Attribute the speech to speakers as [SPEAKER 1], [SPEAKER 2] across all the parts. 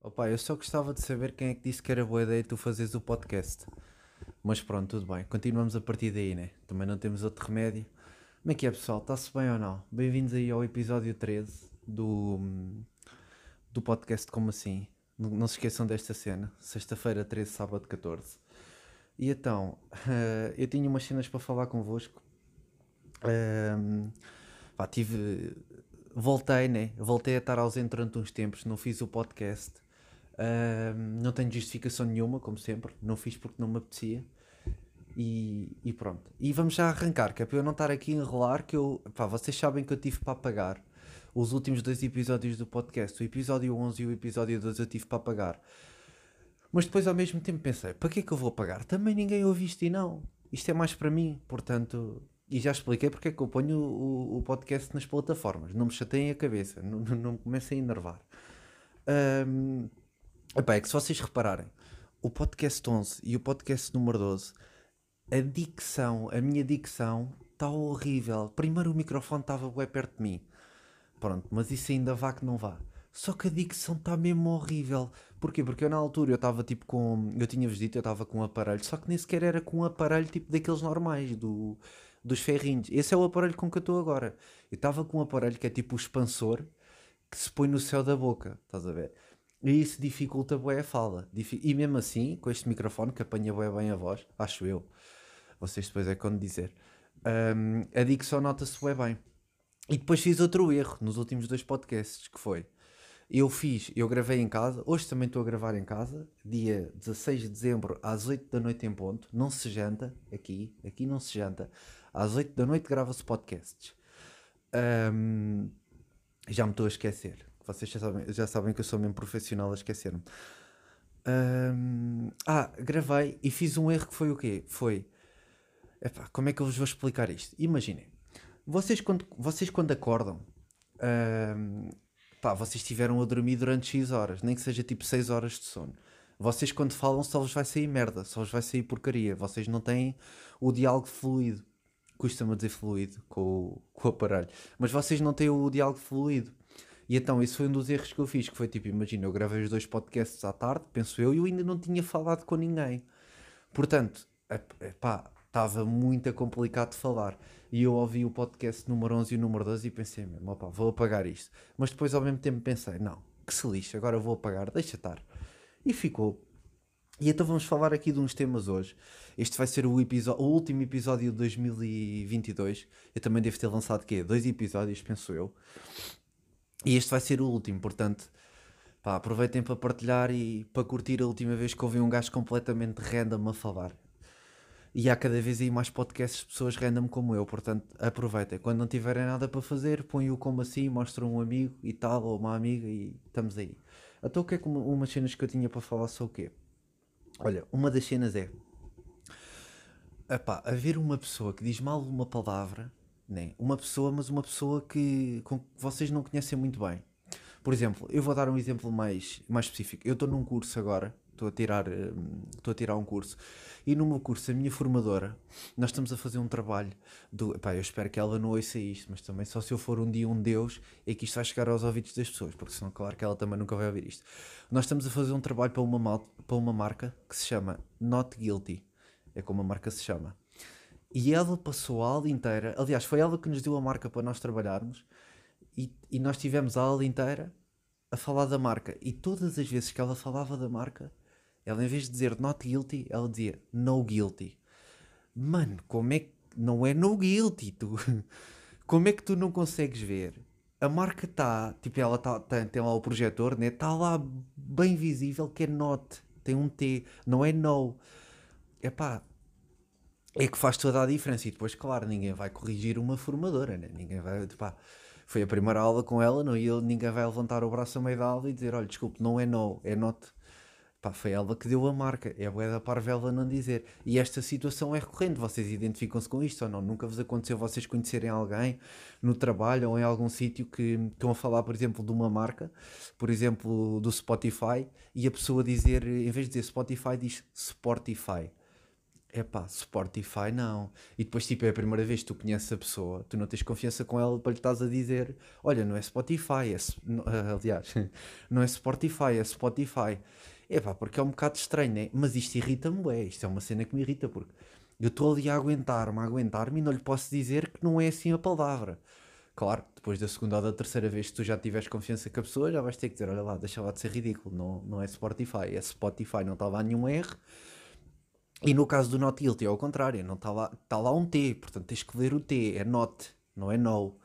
[SPEAKER 1] Opa, eu só gostava de saber quem é que disse que era boa ideia tu fazeres o podcast. Mas pronto, tudo bem. Continuamos a partir daí, né? Também não temos outro remédio. Como é que é, pessoal? Está-se bem ou não? Bem-vindos aí ao episódio 13 do, do podcast Como Assim. Não, se esqueçam desta cena. Sexta-feira, 13, sábado, 14. E então, eh, eu tinha umas cenas para falar convosco. Ehm, pá, tive. Voltei, né? Voltei a estar ausente durante uns tempos. Não fiz o podcast. Ehm, não tenho justificação nenhuma, como sempre. Não fiz porque não me apetecia. E, e pronto. E vamos já arrancar, que é para eu não estar aqui a enrolar. Que eu. Pá, vocês sabem que eu tive para pagar os últimos dois episódios do podcast. O episódio 11 e o episódio 12 eu tive para pagar. Mas depois ao mesmo tempo pensei, para que é que eu vou pagar? Também ninguém ouve isto e não. Isto é mais para mim, portanto... E já expliquei porque é que eu ponho o, o podcast nas plataformas. Não me chateiem a cabeça, não, não, me comecem a enervar. Um, é que se vocês repararem, o podcast 11 e o podcast número 12, a dicção, a minha dicção está horrível. Primeiro o microfone estava bem perto de mim. Pronto, mas isso ainda vá que não vá. Só que a dicção está mesmo horrível. Porquê? Porque eu na altura eu estava tipo com. Eu tinha-vos dito, eu estava com um aparelho, só que nem sequer era com um aparelho tipo daqueles normais, do, dos ferrinhos. Esse é o aparelho com que eu estou agora. Eu estava com um aparelho que é tipo o expansor que se põe no céu da boca, estás a ver? E isso dificulta bem a fala. E mesmo assim, com este microfone que apanha bem, bem a voz, acho eu, vocês depois é quando dizer, um, a dicção nota-se bem bem. E depois fiz outro erro nos últimos dois podcasts, que foi, eu fiz, eu gravei em casa, hoje também estou a gravar em casa, dia 16 de dezembro, às 8 da noite em ponto, não se janta, aqui, aqui não se janta, às 8 da noite grava-se podcasts. Um, já me estou a esquecer, vocês já sabem, já sabem que eu sou mesmo profissional a esquecer-me. Um, ah, gravei e fiz um erro que foi o quê? Foi, epá, como é que eu vos vou explicar isto? Imaginem, vocês quando, vocês quando acordam, uh, pá, vocês estiveram a dormir durante X horas, nem que seja tipo 6 horas de sono. Vocês quando falam só vos vai sair merda, só vos vai sair porcaria. Vocês não têm o diálogo fluido. Custa-me dizer fluido com o, com o aparelho. Mas vocês não têm o diálogo fluido. E então, esse foi um dos erros que eu fiz, que foi tipo, imagina, eu gravei os dois podcasts à tarde, penso eu, e eu ainda não tinha falado com ninguém. Portanto, pá, estava muito complicado de falar. E eu ouvi o podcast número 11 e o número 12 e pensei mesmo, opa, vou apagar isto. Mas depois ao mesmo tempo pensei, não, que se lixe, agora vou apagar, deixa estar. E ficou. E então vamos falar aqui de uns temas hoje. Este vai ser o, o último episódio de 2022. Eu também devo ter lançado quê? Dois episódios, penso eu. E este vai ser o último, portanto, pá, aproveitem para partilhar e para curtir a última vez que ouvi um gajo completamente random a falar. E há cada vez aí mais podcasts de pessoas random como eu, portanto aproveitem. Quando não tiverem nada para fazer, põem-o como assim, mostram um amigo e tal, ou uma amiga e estamos aí. Então o que é que uma, umas cenas que eu tinha para falar são o quê? Olha, uma das cenas é epá, haver uma pessoa que diz mal uma palavra, né? uma pessoa, mas uma pessoa que, com, vocês não conhecem muito bem. Por exemplo, eu vou dar um exemplo mais, mais específico. Eu estou num curso agora estou a tirar hum, estou a tirar um curso. E no meu curso a minha formadora nós estamos a fazer um trabalho do epá, eu espero que ela não ouça isto mas também só se eu for um dia um deus é que isto vai chegar aos ouvidos das pessoas porque senão claro que ela também nunca vai ouvir isto. Nós estamos a fazer um trabalho para uma para uma marca que se chama Not Guilty. É como a marca se chama. E ela passou a aula inteira aliás foi ela que nos deu a marca para nós trabalharmos e, e nós tivemos a aula inteira a falar da marca. E todas as vezes que ela falava da marca ela, em vez de dizer not guilty, ela dizia no guilty. Mano, como é que. Não é no guilty, tu. Como é que tu não consegues ver? A marca está. Tipo, ela tá, tem, tem lá o projetor, né? Está lá bem visível que é not. Tem um T. Não é no. É pá. É que faz toda a diferença. E depois, claro, ninguém vai corrigir uma formadora, né? Ninguém vai. Pá, foi a primeira aula com ela, não, e ninguém vai levantar o braço a meio da aula e dizer: olha, desculpe, não é no, é not. Pá, foi ela que deu a marca. É boa da parvela não dizer. E esta situação é recorrente. Vocês identificam-se com isto ou não? Nunca vos aconteceu vocês conhecerem alguém no trabalho ou em algum sítio que estão a falar, por exemplo, de uma marca, por exemplo, do Spotify, e a pessoa dizer, em vez de dizer Spotify, diz Spotify. É pá, Spotify não. E depois, tipo, é a primeira vez que tu conheces a pessoa, tu não tens confiança com ela para lhe estás a dizer: Olha, não é Spotify, é. Aliás, não é Spotify, é Spotify. É pá, porque é um bocado estranho, né? Mas isto irrita-me, é. Isto é uma cena que me irrita, porque eu estou ali a aguentar-me, a aguentar-me e não lhe posso dizer que não é assim a palavra. Claro, depois da segunda ou da terceira vez que tu já tiveres confiança com a pessoa, já vais ter que dizer: Olha lá, deixa lá de ser ridículo, não, não é Spotify, é Spotify, não estava a nenhum erro e no caso do not guilty é ao contrário, não está lá, lá um T, portanto tens que ler o T, é not, não é no.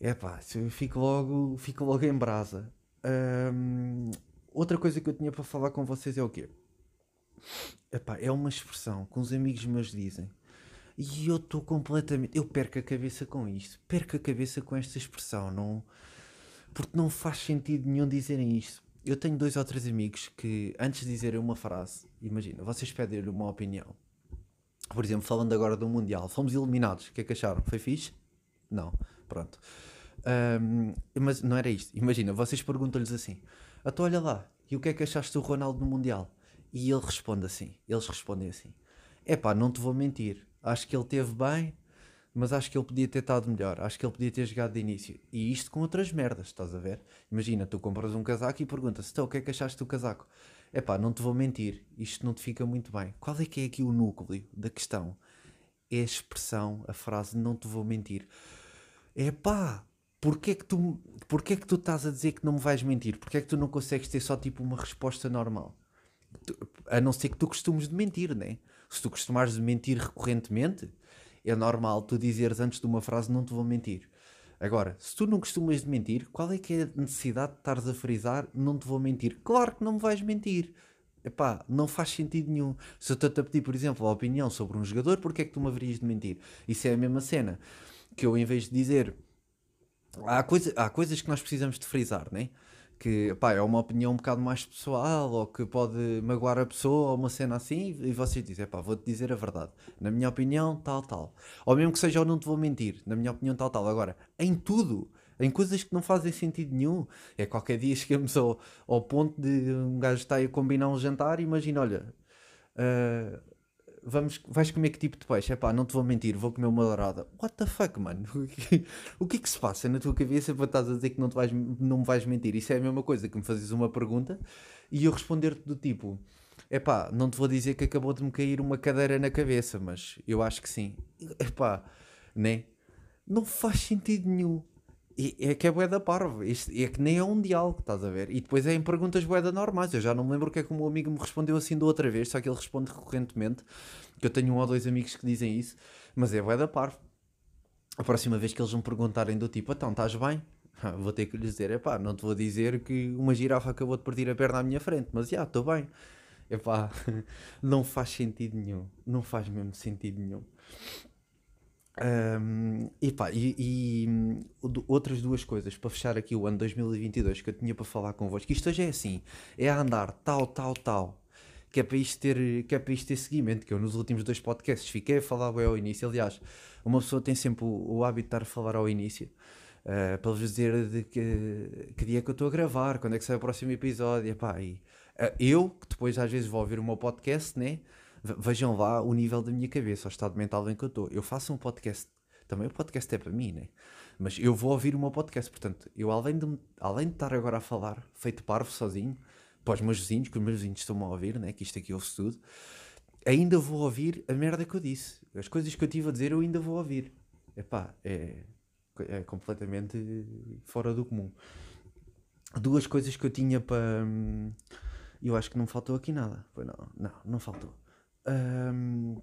[SPEAKER 1] É pá, eu fico logo, fico logo em brasa. Hum, outra coisa que eu tinha para falar com vocês é o quê? Epá, é uma expressão que uns amigos meus dizem e eu estou completamente. Eu perco a cabeça com isto, perco a cabeça com esta expressão, não, porque não faz sentido nenhum dizerem isto eu tenho dois ou três amigos que, antes de dizerem uma frase, imagina, vocês pedem uma opinião. Por exemplo, falando agora do Mundial, fomos eliminados. O que é que acharam? Foi fixe? Não. Pronto. Um, mas não era isto. Imagina, vocês perguntam-lhes assim: Então olha lá, e o que é que achaste do Ronaldo no Mundial? E ele responde assim: Eles respondem assim: É pá, não te vou mentir. Acho que ele teve bem, mas acho que ele podia ter estado melhor. Acho que ele podia ter jogado de início. E isto com outras merdas, estás a ver? Imagina, tu compras um casaco e perguntas: então, o que é que achaste do casaco? É pá, não te vou mentir, isto não te fica muito bem. Qual é que é aqui o núcleo da questão? É a expressão, a frase não te vou mentir. É pá, porquê que tu, porquê que tu estás a dizer que não me vais mentir? Porquê é que tu não consegues ter só tipo uma resposta normal? A não ser que tu costumes de mentir, né? Se tu costumares de mentir recorrentemente, é normal tu dizeres antes de uma frase não te vou mentir. Agora, se tu não costumas de mentir, qual é que é a necessidade de estares a frisar não te vou mentir? Claro que não me vais mentir. Epá, não faz sentido nenhum. Se eu estou a pedir, por exemplo, a opinião sobre um jogador, porque é que tu me haverias de mentir? Isso é a mesma cena. Que eu, em vez de dizer... Há, coisa, há coisas que nós precisamos de frisar, né? que pá, é uma opinião um bocado mais pessoal ou que pode magoar a pessoa ou uma cena assim e vocês dizem, pá, vou-te dizer a verdade. Na minha opinião, tal, tal. Ou mesmo que seja eu não te vou mentir, na minha opinião, tal, tal. Agora, em tudo, em coisas que não fazem sentido nenhum, é qualquer dia chegamos ao, ao ponto de um gajo estar a combinar um jantar e imagina, olha, uh, vamos, vais comer que tipo de peixe? É pá, não te vou mentir, vou comer uma dourada. What the fuck, mano? o que é que se passa na tua cabeça para estás a dizer que não, te vais, não me vais mentir? Isso é a mesma coisa que me fazes uma pergunta e eu responder-te do tipo: é pá, não te vou dizer que acabou de me cair uma cadeira na cabeça, mas eu acho que sim. É pá, né? Não faz sentido nenhum. É que é boeda parva. é que nem é um diálogo, estás a ver? E depois é em perguntas boeda normais. Eu já não me lembro o que é que o meu amigo me respondeu assim da outra vez, só que ele responde recorrentemente. Que eu tenho um ou dois amigos que dizem isso, mas é boeda parvo. A próxima vez que eles me perguntarem do tipo, então estás bem? Vou ter que lhes dizer, epá, não te vou dizer que uma girafa acabou de partir a perna à minha frente, mas já, estou bem. Epá, não faz sentido nenhum. Não faz mesmo sentido nenhum. Um, e, pá, e, e outras duas coisas para fechar aqui o ano 2022 que eu tinha para falar convosco. Isto hoje é assim: é a andar tal, tal, tal, que é para isto ter, que é para isto ter seguimento. Que eu nos últimos dois podcasts fiquei a falar bem ao início. Aliás, uma pessoa tem sempre o, o hábito de estar a falar ao início. Uh, para vos dizer de que, que dia é que eu estou a gravar, quando é que sai o próximo episódio. E, pá, e, uh, eu, que depois às vezes vou ouvir o meu podcast, né? Vejam lá o nível da minha cabeça, o estado mental em que eu estou. Eu faço um podcast, também o podcast é para mim, né? Mas eu vou ouvir o meu podcast, portanto, eu além de, além de estar agora a falar, feito parvo sozinho, para os meus vizinhos, que os meus vizinhos estão-me a ouvir, né? Que isto aqui ouve-se tudo, ainda vou ouvir a merda que eu disse. As coisas que eu tive a dizer eu ainda vou ouvir. Epá, é, é completamente fora do comum. Duas coisas que eu tinha para. Hum, eu acho que não faltou aqui nada. Foi não, não, não faltou. Um,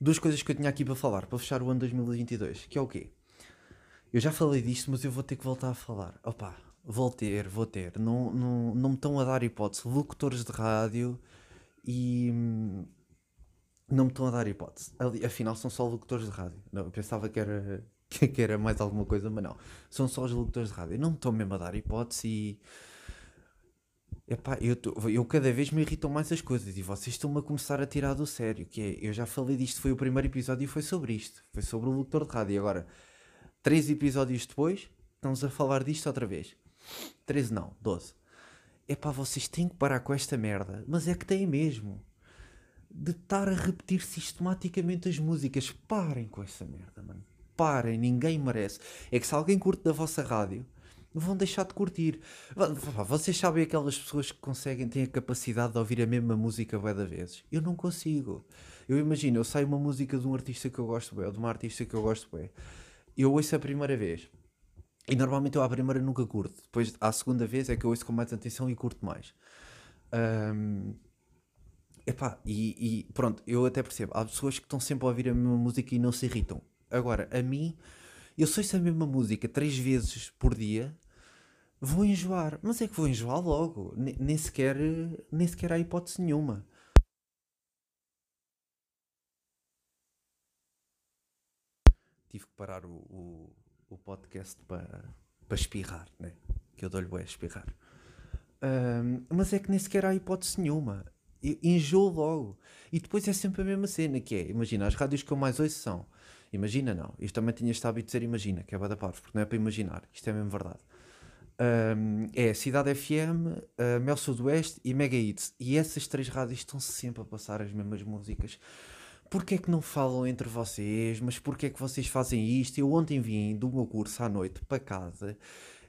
[SPEAKER 1] duas coisas que eu tinha aqui para falar, para fechar o ano 2022, que é o quê? Eu já falei disto, mas eu vou ter que voltar a falar. Opa, vou ter, vou ter. Não, não, não me estão a dar hipótese. Locutores de rádio e. Hum, não me estão a dar hipótese. Afinal, são só locutores de rádio. Não, eu pensava que era, que era mais alguma coisa, mas não. São só os locutores de rádio. Não me estão mesmo a dar hipótese e Epá, eu, tô, eu cada vez me irritam mais as coisas e vocês estão-me a começar a tirar do sério. Que é, eu já falei disto, foi o primeiro episódio e foi sobre isto. Foi sobre o locutor de rádio. E agora, três episódios depois, estamos a falar disto outra vez. 13 não, 12. Epá, vocês têm que parar com esta merda. Mas é que têm mesmo. de estar a repetir sistematicamente as músicas. Parem com essa merda, mano. Parem, ninguém merece. É que se alguém curte da vossa rádio, vão deixar de curtir. Vocês sabem aquelas pessoas que conseguem, têm a capacidade de ouvir a mesma música bué da vezes? Eu não consigo. Eu imagino, eu saio uma música de um artista que eu gosto bem, ou de uma artista que eu gosto bem. Eu ouço a primeira vez. E normalmente eu à primeira nunca curto. Depois, à segunda vez, é que eu ouço com mais atenção e curto mais. Um, epá, e, e pronto, eu até percebo. Há pessoas que estão sempre a ouvir a mesma música e não se irritam. Agora, a mim, eu sou a mesma música três vezes por dia, vou enjoar. Mas é que vou enjoar logo. Nem, sequer, nem sequer há hipótese nenhuma. Tive que parar o, o, o podcast para, para espirrar, né? Que eu dou-lhe a espirrar. Um, mas é que nem sequer há hipótese nenhuma. Enjoo logo. E depois é sempre a mesma cena, que é, imagina, as rádios que eu mais ouço são Imagina não. Isto também tinha este hábito de dizer imagina, que é bada parvo, porque não é para imaginar. Isto é mesmo verdade. Um, é Cidade FM, uh, Mel Sudoeste e Mega Hits. E essas três rádios estão sempre a passar as mesmas músicas. Porquê é que não falam entre vocês? Mas porquê é que vocês fazem isto? Eu ontem vim do meu curso à noite para casa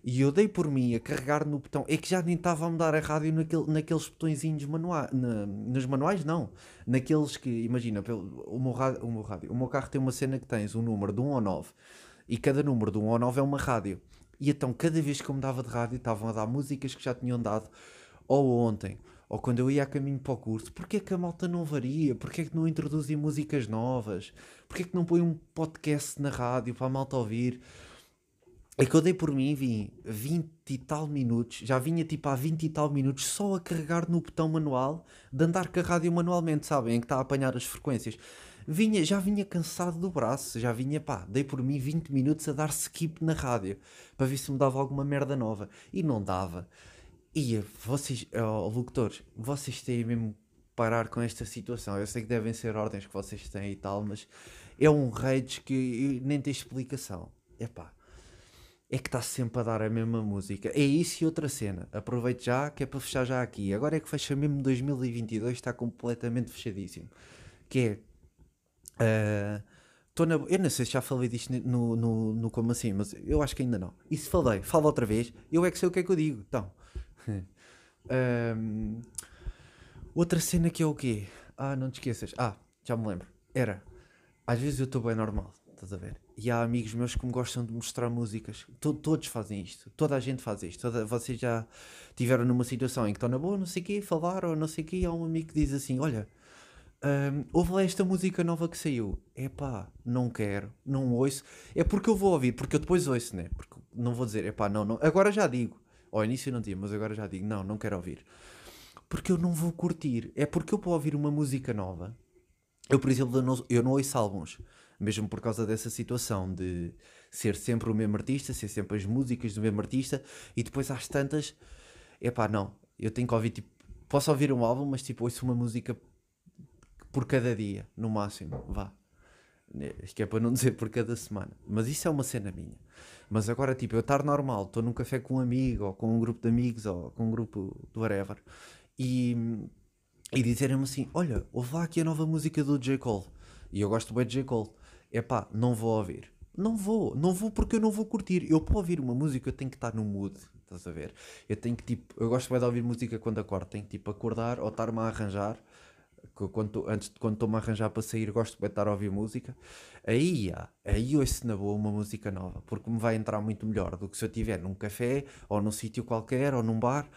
[SPEAKER 1] e eu dei por mim a carregar no botão. É que já nem estava a mudar a rádio naquele, naqueles botõezinhos manuais. Na, nos manuais, não. Naqueles que, imagina, pelo, o, meu rádio, o meu rádio. O meu carro tem uma cena que tens um número de 1 ao 9. E cada número de 1 ao 9 é uma rádio. E então, cada vez que eu mudava de rádio, estavam a dar músicas que já tinham dado ou ontem, ou quando eu ia a caminho para o curso. Porquê é que a malta não varia? Porquê é que não introduzem músicas novas? Porquê é que não põe um podcast na rádio para a malta ouvir? É que eu dei por mim, vim 20 e tal minutos, já vinha tipo há 20 e tal minutos só a carregar no botão manual de andar com a rádio manualmente, sabem? Em que está a apanhar as frequências. Vinha, já vinha cansado do braço, já vinha pá, dei por mim 20 minutos a dar skip na rádio para ver se me dava alguma merda nova. E não dava. E vocês, oh, locutores, vocês têm mesmo parar com esta situação. Eu sei que devem ser ordens que vocês têm e tal, mas é um rage que nem tem explicação. É pá é que está sempre a dar a mesma música. É isso e outra cena. Aproveito já, que é para fechar já aqui. Agora é que fecha mesmo 2022, está completamente fechadíssimo. Que é. Uh, na, eu não sei se já falei disto no, no, no Como Assim, mas eu acho que ainda não. E se falei, falo outra vez, eu é que sei o que é que eu digo. Então. outra cena que é o quê? Ah, não te esqueças. Ah, já me lembro. Era. Às vezes eu estou bem normal, estás a ver? E há amigos meus que me gostam de mostrar músicas. todos fazem isto. Toda a gente faz isto. Toda, vocês já tiveram numa situação em que estão na boa, não sei o quê, falaram, não sei o quê, e há um amigo que diz assim: Olha, um, ouve lá esta música nova que saiu. É pá, não quero, não ouço. É porque eu vou ouvir, porque eu depois ouço, né? Porque não vou dizer, é pá, não, não. Agora já digo. Ao início não tinha, mas agora já digo: Não, não quero ouvir. Porque eu não vou curtir. É porque eu, para ouvir uma música nova, eu, por exemplo, eu não, eu não ouço álbuns mesmo por causa dessa situação de ser sempre o mesmo artista, ser sempre as músicas do mesmo artista, e depois às tantas, epá, não, eu tenho que ouvir, tipo, posso ouvir um álbum, mas tipo, ouço uma música por cada dia, no máximo, vá. Isto que é para não dizer por cada semana. Mas isso é uma cena minha. Mas agora, tipo, eu estar normal, estou num café com um amigo, ou com um grupo de amigos, ou com um grupo do whatever, e, e dizerem-me assim: Olha, ouve lá aqui a nova música do J. Cole. E eu gosto bem de J. Cole epá, não vou ouvir. Não vou, não vou porque eu não vou curtir. Eu para ouvir uma música eu tenho que estar no mood, estás a ver? Eu tenho que tipo, eu gosto bem de ouvir música quando acordo, tenho que tipo acordar ou estar-me a arranjar. Quando, antes de quando estou-me a arranjar para sair, gosto de estar a ouvir música. Aí, aí ouço na boa uma música nova, porque me vai entrar muito melhor do que se eu estiver num café ou num sítio qualquer ou num bar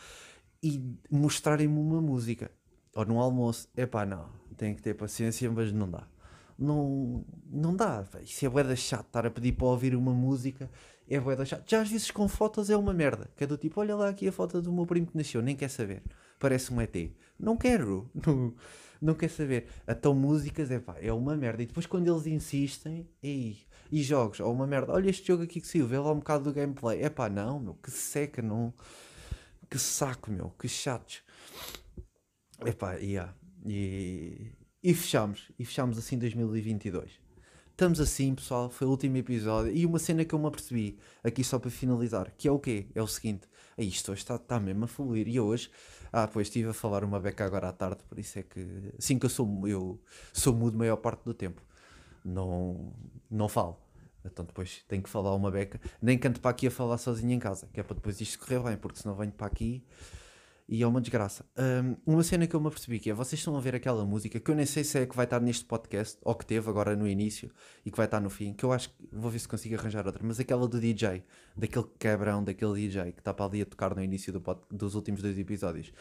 [SPEAKER 1] e mostrarem-me uma música ou num almoço. Epá, não, tenho que ter paciência, mas não dá não, não dá. Isso é boeda chato, estar a pedir para ouvir uma música é boeda chato. Já às vezes com fotos é uma merda, que é do tipo, olha lá aqui a foto do meu primo que nasceu, nem quer saber. Parece um ET. Não quero, não, não quer saber. Então músicas é pá, é uma merda. E depois quando eles insistem, e, e jogos, ou uma merda, olha este jogo aqui que saiu, vê lá um bocado do gameplay. É pá, não, meu, que seca, não. Que saco, meu, que chatos. É pá, yeah. e e fechamos, e fechamos assim 2022. Estamos assim, pessoal. Foi o último episódio. E uma cena que eu me apercebi, aqui só para finalizar, que é o quê? É o seguinte: aí isto hoje está, está mesmo a fluir. E hoje, ah, pois estive a falar uma beca agora à tarde, por isso é que, assim que eu sou, eu sou mudo a maior parte do tempo. Não, não falo. Então depois tenho que falar uma beca. Nem canto para aqui a falar sozinho em casa, que é para depois isto correr bem, porque senão venho para aqui e é uma desgraça. Um, uma cena que eu me apercebi que é, vocês estão a ver aquela música que eu nem sei se é que vai estar neste podcast, ou que teve agora no início e que vai estar no fim, que eu acho que vou ver se consigo arranjar outra, mas aquela do DJ, daquele quebrão, daquele DJ que está para ali a tocar no início do pod, dos últimos dois episódios.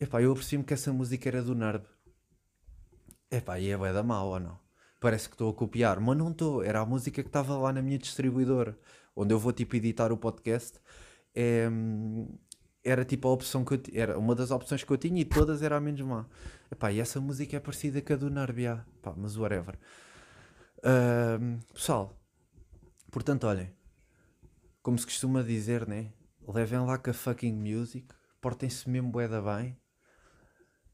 [SPEAKER 1] Epá, eu apercebi-me que essa música era do Nerd. Epá, e é bué da mal ou não? Parece que estou a copiar, mas não estou. Era a música que estava lá na minha distribuidora, onde eu vou tipo editar o podcast. É, era tipo a opção que eu era uma das opções que eu tinha e todas era a menos má. Epá, e essa música é parecida com a do Narbia, pá, mas whatever. Uh, pessoal, portanto, olhem, como se costuma dizer, né? Levem lá com a fucking music, portem-se mesmo boeda bem.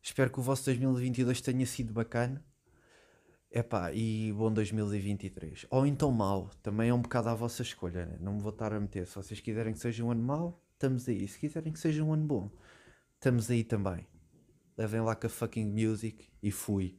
[SPEAKER 1] Espero que o vosso 2022 tenha sido bacana. Epá, e bom 2023. Ou então mau, também é um bocado à vossa escolha, né? não me vou estar a meter. Se vocês quiserem que seja um ano mau, estamos aí. Se quiserem que seja um ano bom, estamos aí também. Levem lá com a fucking music e fui.